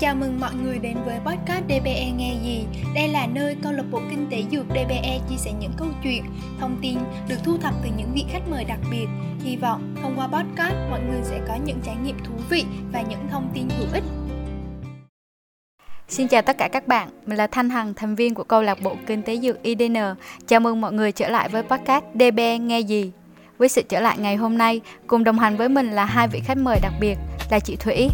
Chào mừng mọi người đến với podcast DBE nghe gì. Đây là nơi câu lạc bộ kinh tế dược DBE chia sẻ những câu chuyện, thông tin được thu thập từ những vị khách mời đặc biệt. Hy vọng thông qua podcast mọi người sẽ có những trải nghiệm thú vị và những thông tin hữu ích. Xin chào tất cả các bạn, mình là Thanh Hằng, thành viên của câu lạc bộ Kinh tế Dược IDN. Chào mừng mọi người trở lại với podcast DBE nghe gì. Với sự trở lại ngày hôm nay, cùng đồng hành với mình là hai vị khách mời đặc biệt là chị Thủy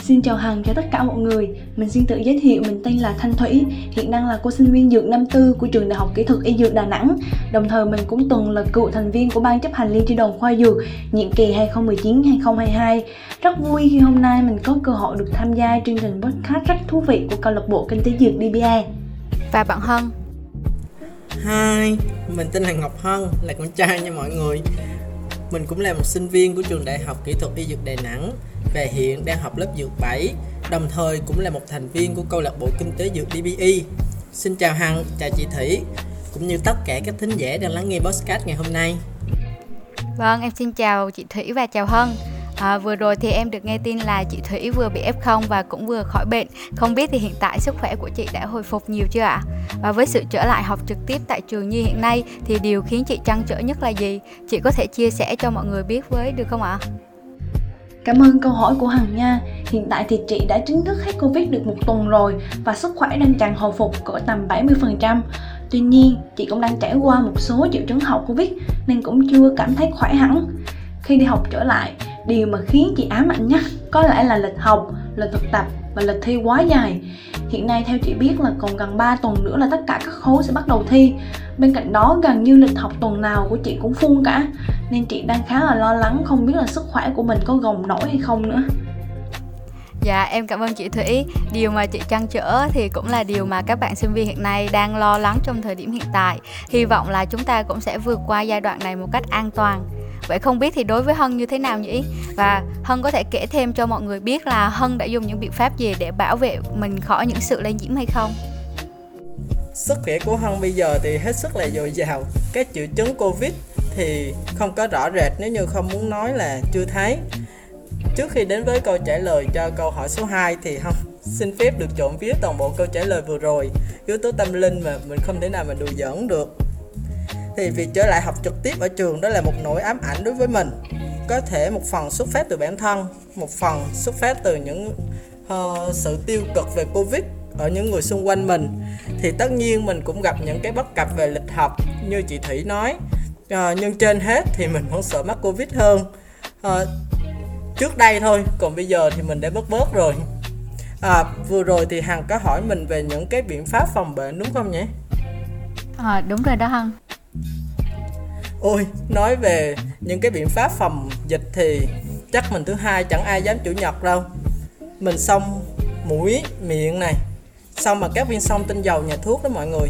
Xin chào Hằng cho tất cả mọi người. Mình xin tự giới thiệu mình tên là Thanh Thủy. Hiện đang là cô sinh viên dược năm tư của trường Đại học Kỹ thuật Y Dược Đà Nẵng. Đồng thời mình cũng từng là cựu thành viên của ban chấp hành liên tri đoàn khoa dược nhiệm kỳ 2019-2022 Rất vui khi hôm nay mình có cơ hội được tham gia chương trình podcast rất thú vị của câu lạc bộ Kinh tế Dược DBA Và bạn Hân. Hi, mình tên là Ngọc Hân, là con trai nha mọi người. Mình cũng là một sinh viên của trường Đại học Kỹ thuật Y Dược Đà Nẵng và hiện đang học lớp dược 7 đồng thời cũng là một thành viên của câu lạc bộ kinh tế dược DBE. Xin chào Hằng, chào chị Thủy cũng như tất cả các thính giả đang lắng nghe podcast ngày hôm nay. Vâng, em xin chào chị Thủy và chào Hân. À, vừa rồi thì em được nghe tin là chị Thủy vừa bị F0 và cũng vừa khỏi bệnh. Không biết thì hiện tại sức khỏe của chị đã hồi phục nhiều chưa ạ? Và với sự trở lại học trực tiếp tại trường như hiện nay thì điều khiến chị trăn trở nhất là gì? Chị có thể chia sẻ cho mọi người biết với được không ạ? Cảm ơn câu hỏi của Hằng nha. Hiện tại thì chị đã chính thức hết Covid được một tuần rồi và sức khỏe đang tràn hồi phục cỡ tầm 70%. Tuy nhiên, chị cũng đang trải qua một số triệu chứng hậu Covid nên cũng chưa cảm thấy khỏe hẳn. Khi đi học trở lại, điều mà khiến chị ám ảnh nhất có lẽ là lịch học, lịch thực tập và lịch thi quá dài. Hiện nay, theo chị biết là còn gần 3 tuần nữa là tất cả các khối sẽ bắt đầu thi. Bên cạnh đó, gần như lịch học tuần nào của chị cũng full cả. Nên chị đang khá là lo lắng, không biết là sức khỏe của mình có gồng nổi hay không nữa. Dạ em cảm ơn chị Thủy. Điều mà chị trăn trở thì cũng là điều mà các bạn sinh viên hiện nay đang lo lắng trong thời điểm hiện tại. Hy vọng là chúng ta cũng sẽ vượt qua giai đoạn này một cách an toàn. Vậy không biết thì đối với Hân như thế nào nhỉ? Và Hân có thể kể thêm cho mọi người biết là Hân đã dùng những biện pháp gì để bảo vệ mình khỏi những sự lây nhiễm hay không? Sức khỏe của Hân bây giờ thì hết sức là dồi dào Các triệu chứng Covid thì không có rõ rệt, nếu như không muốn nói là chưa thấy Trước khi đến với câu trả lời cho câu hỏi số 2 thì Hân xin phép được trộn phía toàn bộ câu trả lời vừa rồi Yếu tố tâm linh mà mình không thể nào mà đùa giỡn được thì việc trở lại học trực tiếp ở trường đó là một nỗi ám ảnh đối với mình. Có thể một phần xuất phát từ bản thân một phần xuất phát từ những uh, sự tiêu cực về covid ở những người xung quanh mình. Thì tất nhiên mình cũng gặp những cái bất cập về lịch học như chị thủy nói. Uh, nhưng trên hết thì mình vẫn sợ mắc covid hơn. Uh, trước đây thôi còn bây giờ thì mình đã bớt bớt rồi. À, vừa rồi thì hằng có hỏi mình về những cái biện pháp phòng bệnh đúng không nhỉ? À, đúng rồi đó hằng ôi nói về những cái biện pháp phòng dịch thì chắc mình thứ hai chẳng ai dám chủ nhật đâu. Mình xong mũi miệng này. Xong mà các viên xong tinh dầu nhà thuốc đó mọi người.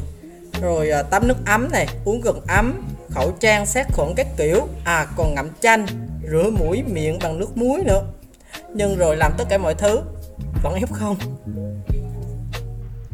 Rồi à, tắm nước ấm này uống gừng ấm khẩu trang sát khuẩn các kiểu. À còn ngậm chanh rửa mũi miệng bằng nước muối nữa. Nhưng rồi làm tất cả mọi thứ vẫn ép không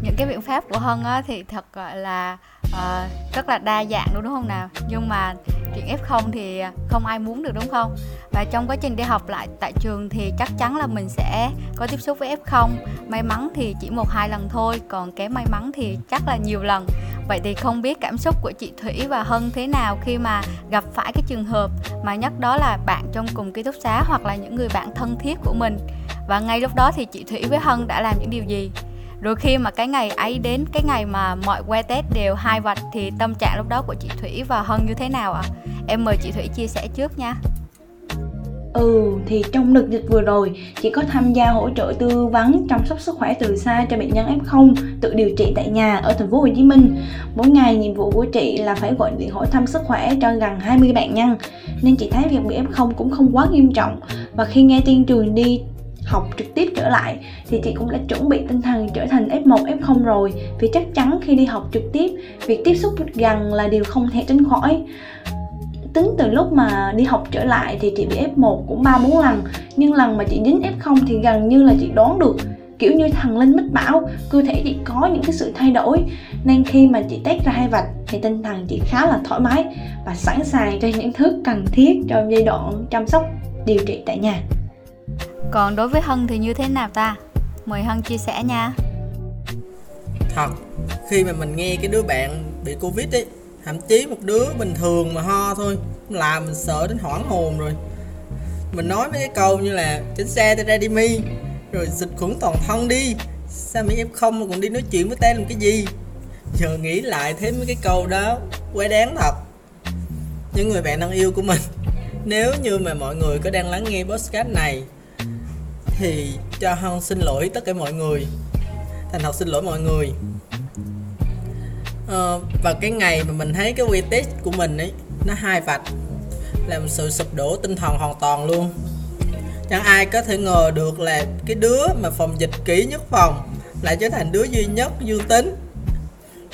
những cái biện pháp của hân á, thì thật gọi là uh, rất là đa dạng đúng không nào? Nhưng mà chuyện f0 thì không ai muốn được đúng không? Và trong quá trình đi học lại tại trường thì chắc chắn là mình sẽ có tiếp xúc với f0 may mắn thì chỉ một hai lần thôi còn kém may mắn thì chắc là nhiều lần. Vậy thì không biết cảm xúc của chị thủy và hân thế nào khi mà gặp phải cái trường hợp mà nhất đó là bạn trong cùng ký túc xá hoặc là những người bạn thân thiết của mình? Và ngay lúc đó thì chị thủy với hân đã làm những điều gì? Rồi khi mà cái ngày ấy đến cái ngày mà mọi que test đều hai vạch thì tâm trạng lúc đó của chị thủy và hân như thế nào ạ à? em mời chị thủy chia sẻ trước nha Ừ, thì trong đợt dịch vừa rồi, chị có tham gia hỗ trợ tư vấn chăm sóc sức khỏe từ xa cho bệnh nhân F0 tự điều trị tại nhà ở thành phố Hồ Chí Minh. Mỗi ngày nhiệm vụ của chị là phải gọi điện hỏi thăm sức khỏe cho gần 20 bệnh nhân, nên chị thấy việc bị F0 cũng không quá nghiêm trọng. Và khi nghe tin trường đi học trực tiếp trở lại thì chị cũng đã chuẩn bị tinh thần trở thành F1, F0 rồi. Vì chắc chắn khi đi học trực tiếp việc tiếp xúc gần là điều không thể tránh khỏi. Tính từ lúc mà đi học trở lại thì chị bị F1 cũng ba bốn lần nhưng lần mà chị dính F0 thì gần như là chị đoán được. Kiểu như thằng linh mách bảo cơ thể chị có những cái sự thay đổi. Nên khi mà chị test ra hai vạch thì tinh thần chị khá là thoải mái và sẵn sàng cho những thứ cần thiết trong giai đoạn chăm sóc điều trị tại nhà còn đối với hân thì như thế nào ta Mời Hân chia sẻ nha. Thật, khi mà mình nghe cái đứa bạn bị Covid ấy, thậm chí một đứa bình thường mà ho thôi, làm mình sợ đến hoảng hồn rồi. Mình nói mấy cái câu như là trên xe ta ra đi mi, rồi dịch khuẩn toàn thân đi, sao mấy em không mà còn đi nói chuyện với ta làm cái gì? Giờ nghĩ lại thêm mấy cái câu đó, quái đáng thật. Những người bạn thân yêu của mình, nếu như mà mọi người có đang lắng nghe podcast này thì cho Hân xin lỗi tất cả mọi người. Thành thật xin lỗi mọi người. Ờ, và cái ngày mà mình thấy cái quy test của mình ấy nó hai vạch. Làm sự sụp đổ tinh thần hoàn toàn luôn. Chẳng ai có thể ngờ được là cái đứa mà phòng dịch kỹ nhất phòng lại trở thành đứa duy nhất dương tính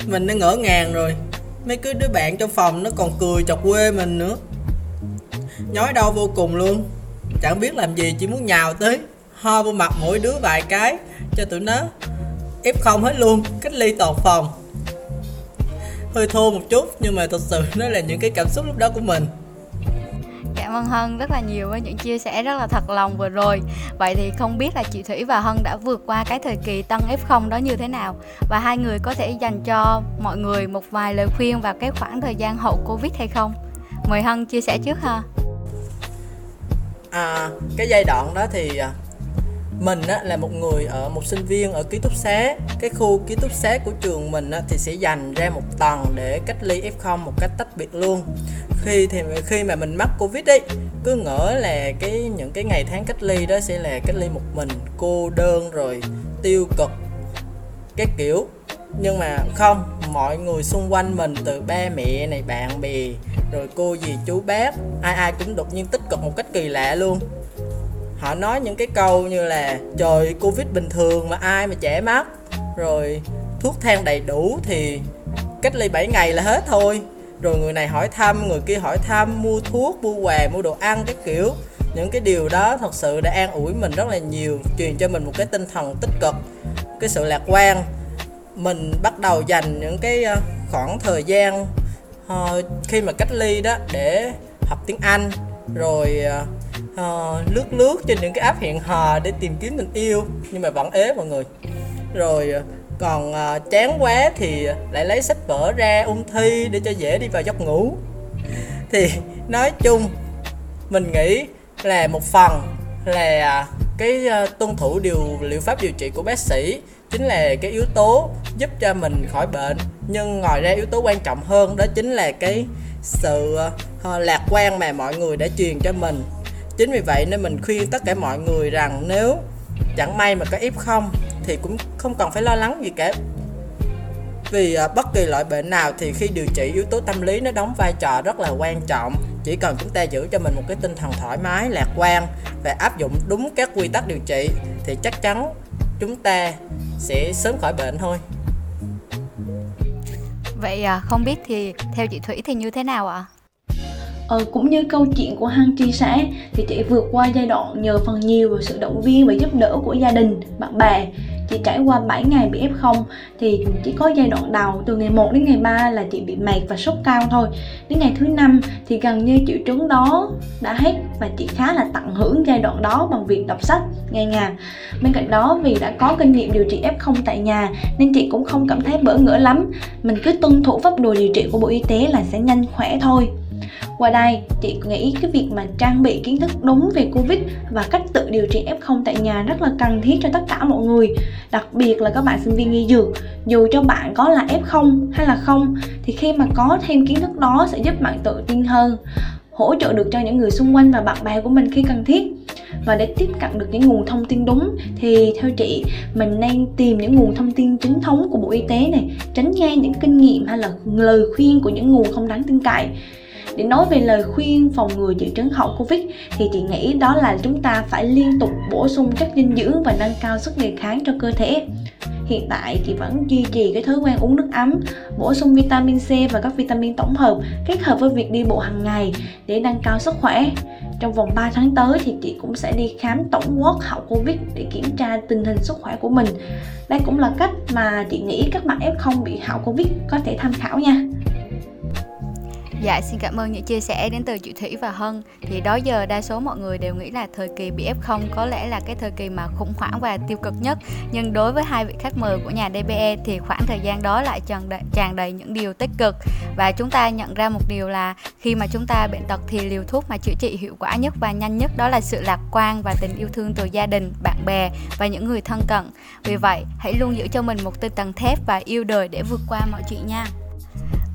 mình đã ngỡ ngàng rồi. Mấy cái đứa bạn trong phòng nó còn cười chọc quê mình nữa. Nhói đau vô cùng luôn. Chẳng biết làm gì chỉ muốn nhào tới ho vô mặt mỗi đứa vài cái cho tụi nó ép không hết luôn cách ly toàn phòng. Hơi thô một chút nhưng mà thật sự nó là những cái cảm xúc lúc đó của mình. Cảm ơn Hân rất là nhiều với những chia sẻ rất là thật lòng vừa rồi. Vậy thì không biết là chị Thủy và Hân đã vượt qua cái thời kỳ tăng F0 đó như thế nào? Và hai người có thể dành cho mọi người một vài lời khuyên vào cái khoảng thời gian hậu Covid hay không? Mời Hân chia sẻ trước ha. À, Cái giai đoạn đó thì à, mình á, là một người ở một sinh viên ở ký túc xá. Cái khu ký túc xá của trường mình á, thì sẽ dành ra một tầng để cách ly f0 một cách tách biệt luôn. Khi thì khi mà mình mắc covid ấy cứ ngỡ là cái những cái ngày tháng cách ly đó sẽ là cách ly một mình cô đơn rồi tiêu cực cái kiểu. Nhưng mà không mọi người xung quanh mình từ ba mẹ này bạn bè rồi cô dì chú bác ai ai cũng đột nhiên tích cực một cách kỳ lạ luôn họ nói những cái câu như là trời covid bình thường mà ai mà trẻ mắc rồi thuốc thang đầy đủ thì cách ly 7 ngày là hết thôi. Rồi người này hỏi thăm người kia hỏi thăm mua thuốc mua quà mua đồ ăn cái kiểu. Những cái điều đó thật sự đã an ủi mình rất là nhiều truyền cho mình một cái tinh thần tích cực cái sự lạc quan. Mình bắt đầu dành những cái ờ, khoảng thời gian uh, khi mà cách ly đó để học tiếng anh rồi uh, uh, lướt lướt trên những cái app hẹn hò để tìm kiếm tình yêu nhưng mà vẫn ế mọi người. Rồi ờ, còn uh, chán quá thì lại lấy sách vở ra ung thi để cho dễ đi vào giấc ngủ. Thì nói chung mình nghĩ là một phần là cái uh, tuân thủ điều liệu pháp điều trị của bác sĩ chính là cái yếu tố giúp cho mình khỏi bệnh. Nhưng ngoài ra yếu tố quan trọng hơn đó chính là cái sự uh, lạc quan mà mọi người đã truyền cho mình chính vì vậy nên mình khuyên tất cả mọi người rằng nếu chẳng may mà có f0 thì cũng không cần phải lo lắng gì cả. Vì à, bất kỳ loại bệnh nào thì khi điều trị yếu tố tâm lý nó đóng vai trò rất là quan trọng. Chỉ cần chúng ta giữ cho mình một cái tinh thần thoải mái, lạc quan và áp dụng đúng các quy tắc điều trị thì chắc chắn chúng ta sẽ sớm khỏi bệnh thôi. Vậy à, không biết thì theo chị thủy thì như thế nào ạ? à? Ờ, cũng như câu chuyện của Hằng chia sẻ thì chị vượt qua giai đoạn nhờ phần nhiều vào sự động viên và giúp đỡ của gia đình, bạn bè. Chị trải qua 7 ngày bị F0 thì chỉ có giai đoạn đầu từ ngày 1 đến ngày 3 là chị bị mệt và sốt cao thôi. Đến ngày thứ năm thì gần như triệu chứng đó đã hết và chị khá là tận hưởng giai đoạn đó bằng việc đọc sách, nghe nhạc. Bên cạnh đó vì đã có kinh nghiệm điều trị F0 tại nhà nên chị cũng không cảm thấy bỡ ngỡ lắm. Mình cứ tuân thủ pháp đồ điều trị của Bộ Y tế là sẽ nhanh khỏe thôi qua đây, chị nghĩ cái việc mà trang bị kiến thức đúng về Covid và cách tự điều trị F0 tại nhà rất là cần thiết cho tất cả mọi người Đặc biệt là các bạn sinh viên y dược Dù cho bạn có là F0 hay là không Thì khi mà có thêm kiến thức đó sẽ giúp bạn tự tin hơn Hỗ trợ được cho những người xung quanh và bạn bè của mình khi cần thiết. Và để tiếp cận được những nguồn thông tin đúng thì theo chị mình nên tìm những nguồn thông tin chính thống của bộ y tế này tránh nghe những kinh nghiệm hay là lời khuyên của những nguồn không đáng tin cậy để nói về lời khuyên phòng ngừa triệu chứng hậu covid, thì chị nghĩ đó là chúng ta phải liên tục bổ sung chất dinh dưỡng và nâng cao sức đề kháng cho cơ thể hiện tại, chị vẫn duy trì cái thói quen uống nước ấm, bổ sung vitamin C và các vitamin tổng hợp kết hợp với việc đi bộ hàng ngày để nâng cao sức khỏe trong vòng 3 tháng tới thì chị cũng sẽ đi khám tổng quát hậu Covid để kiểm tra tình hình sức khỏe của mình. Đây cũng là cách mà chị nghĩ các bạn F0 bị hậu Covid có thể tham khảo nha. Dạ, xin cảm ơn những chia sẻ đến từ chị Thủy và Hân. Thì đó giờ đa số mọi người đều nghĩ là thời kỳ bị F0 có lẽ là cái thời kỳ mà khủng hoảng và tiêu cực nhất. Nhưng đối với hai vị khách mời của nhà DBE thì khoảng thời gian đó lại tràn đầy, tràn đầy những điều tích cực. Và chúng ta nhận ra một điều là khi mà chúng ta bệnh tật thì liều thuốc mà chữa trị hiệu quả nhất và nhanh nhất đó là sự lạc quan và tình yêu thương từ gia đình, bạn bè và những người thân cận. Vì vậy, hãy luôn giữ cho mình một tinh thần thép và yêu đời để vượt qua mọi chuyện nha.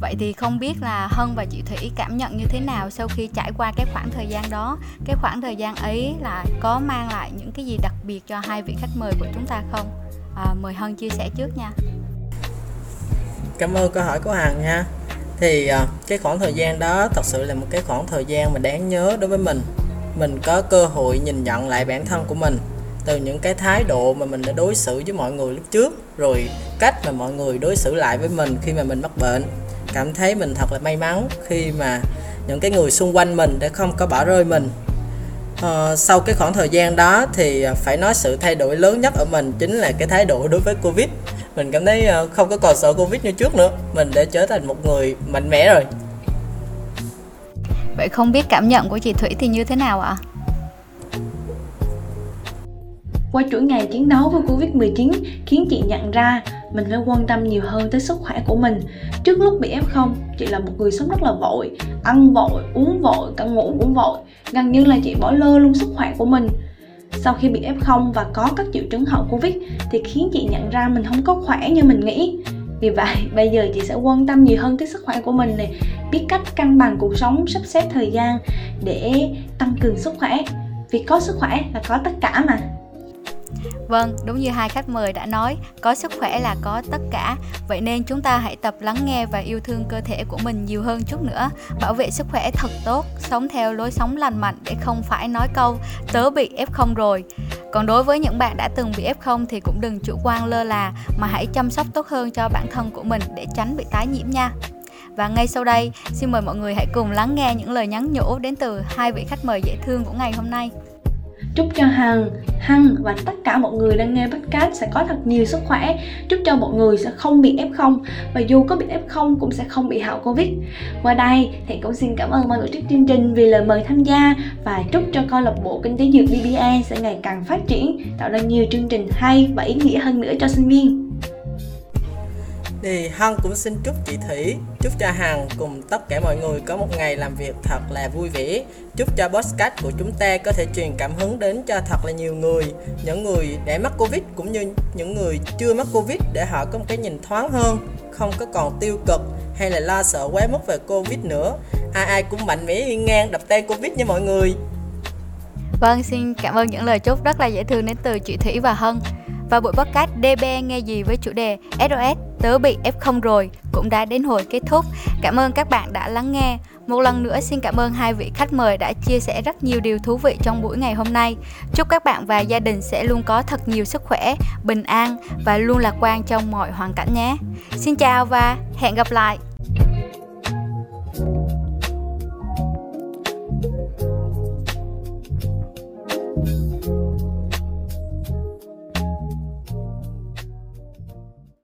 Vậy thì không biết là Hân và chị Thủy cảm nhận như thế nào sau khi trải qua cái khoảng thời gian đó? Cái khoảng thời gian ấy là có mang lại những cái gì đặc biệt cho hai vị khách mời của chúng ta không? À, mời Hân chia sẻ trước nha. Cảm ơn câu hỏi của Hằng nha. Thì à, cái khoảng thời gian đó thật sự là một cái khoảng thời gian mà đáng nhớ đối với mình. Mình có cơ hội nhìn nhận lại bản thân của mình từ những cái thái độ mà mình đã đối xử với mọi người lúc trước rồi cách mà mọi người đối xử lại với mình khi mà mình mắc bệnh cảm thấy mình thật là may mắn khi mà những cái người xung quanh mình đã không có bỏ rơi mình. À, sau cái khoảng thời gian đó thì phải nói sự thay đổi lớn nhất ở mình chính là cái thái độ đối với covid. Mình cảm thấy ờ, không có còn sợ covid như trước nữa mình đã trở thành một người mạnh mẽ rồi. Vậy không biết cảm nhận của chị thủy thì như thế nào ạ? Qua chuỗi ngày chiến đấu với Covid-19 khiến chị nhận ra mình phải quan tâm nhiều hơn tới sức khỏe của mình. Trước lúc bị F0, chị là một người sống rất là vội, ăn vội, uống vội, cả ngủ cũng vội. Gần như là chị bỏ lơ luôn sức khỏe của mình. Sau khi bị F0 và có các triệu chứng hậu Covid thì khiến chị nhận ra mình không có khỏe như mình nghĩ. Vì vậy, bây giờ chị sẽ quan tâm nhiều hơn tới sức khỏe của mình này, biết cách cân bằng cuộc sống, sắp xếp thời gian để tăng cường sức khỏe. Vì có sức khỏe là có tất cả mà. Vâng, đúng như hai khách mời đã nói, có sức khỏe là có tất cả. Vậy nên chúng ta hãy tập lắng nghe và yêu thương cơ thể của mình nhiều hơn chút nữa. Bảo vệ sức khỏe thật tốt, sống theo lối sống lành mạnh để không phải nói câu tớ bị F0 rồi. Còn đối với những bạn đã từng bị F0 thì cũng đừng chủ quan lơ là mà hãy chăm sóc tốt hơn cho bản thân của mình để tránh bị tái nhiễm nha. Và ngay sau đây, xin mời mọi người hãy cùng lắng nghe những lời nhắn nhủ đến từ hai vị khách mời dễ thương của ngày hôm nay. Chúc cho Hằng, Hằng và tất cả mọi người đang nghe podcast sẽ có thật nhiều sức khỏe. Chúc cho mọi người sẽ không bị F0 Và dù có bị F0 cũng sẽ không bị hậu Covid. Qua đây thì cũng xin cảm ơn ban tổ chức chương trình vì lời mời tham gia Và chúc cho câu lạc bộ kinh tế dược BBA sẽ ngày càng phát triển Tạo ra nhiều chương trình hay và ý nghĩa hơn nữa cho sinh viên thì Hân cũng xin chúc chị Thủy, chúc cho Hằng cùng tất cả mọi người có một ngày làm việc thật là vui vẻ. Chúc cho podcast của chúng ta có thể truyền cảm hứng đến cho thật là nhiều người, những người đã mắc Covid cũng như những người chưa mắc Covid để họ có một cái nhìn thoáng hơn, không có còn tiêu cực hay là lo sợ quá mức về Covid nữa. Ai ai cũng mạnh mẽ hiên ngang đập tan Covid nha mọi người. Vâng, xin cảm ơn những lời chúc rất là dễ thương đến từ chị Thủy và Hân. Và buổi podcast DB nghe gì với chủ đề SOS tớ bị F0 rồi cũng đã đến hồi kết thúc. Cảm ơn các bạn đã lắng nghe. Một lần nữa xin cảm ơn hai vị khách mời đã chia sẻ rất nhiều điều thú vị trong buổi ngày hôm nay. Chúc các bạn và gia đình sẽ luôn có thật nhiều sức khỏe, bình an và luôn lạc quan trong mọi hoàn cảnh nhé. Xin chào và hẹn gặp lại.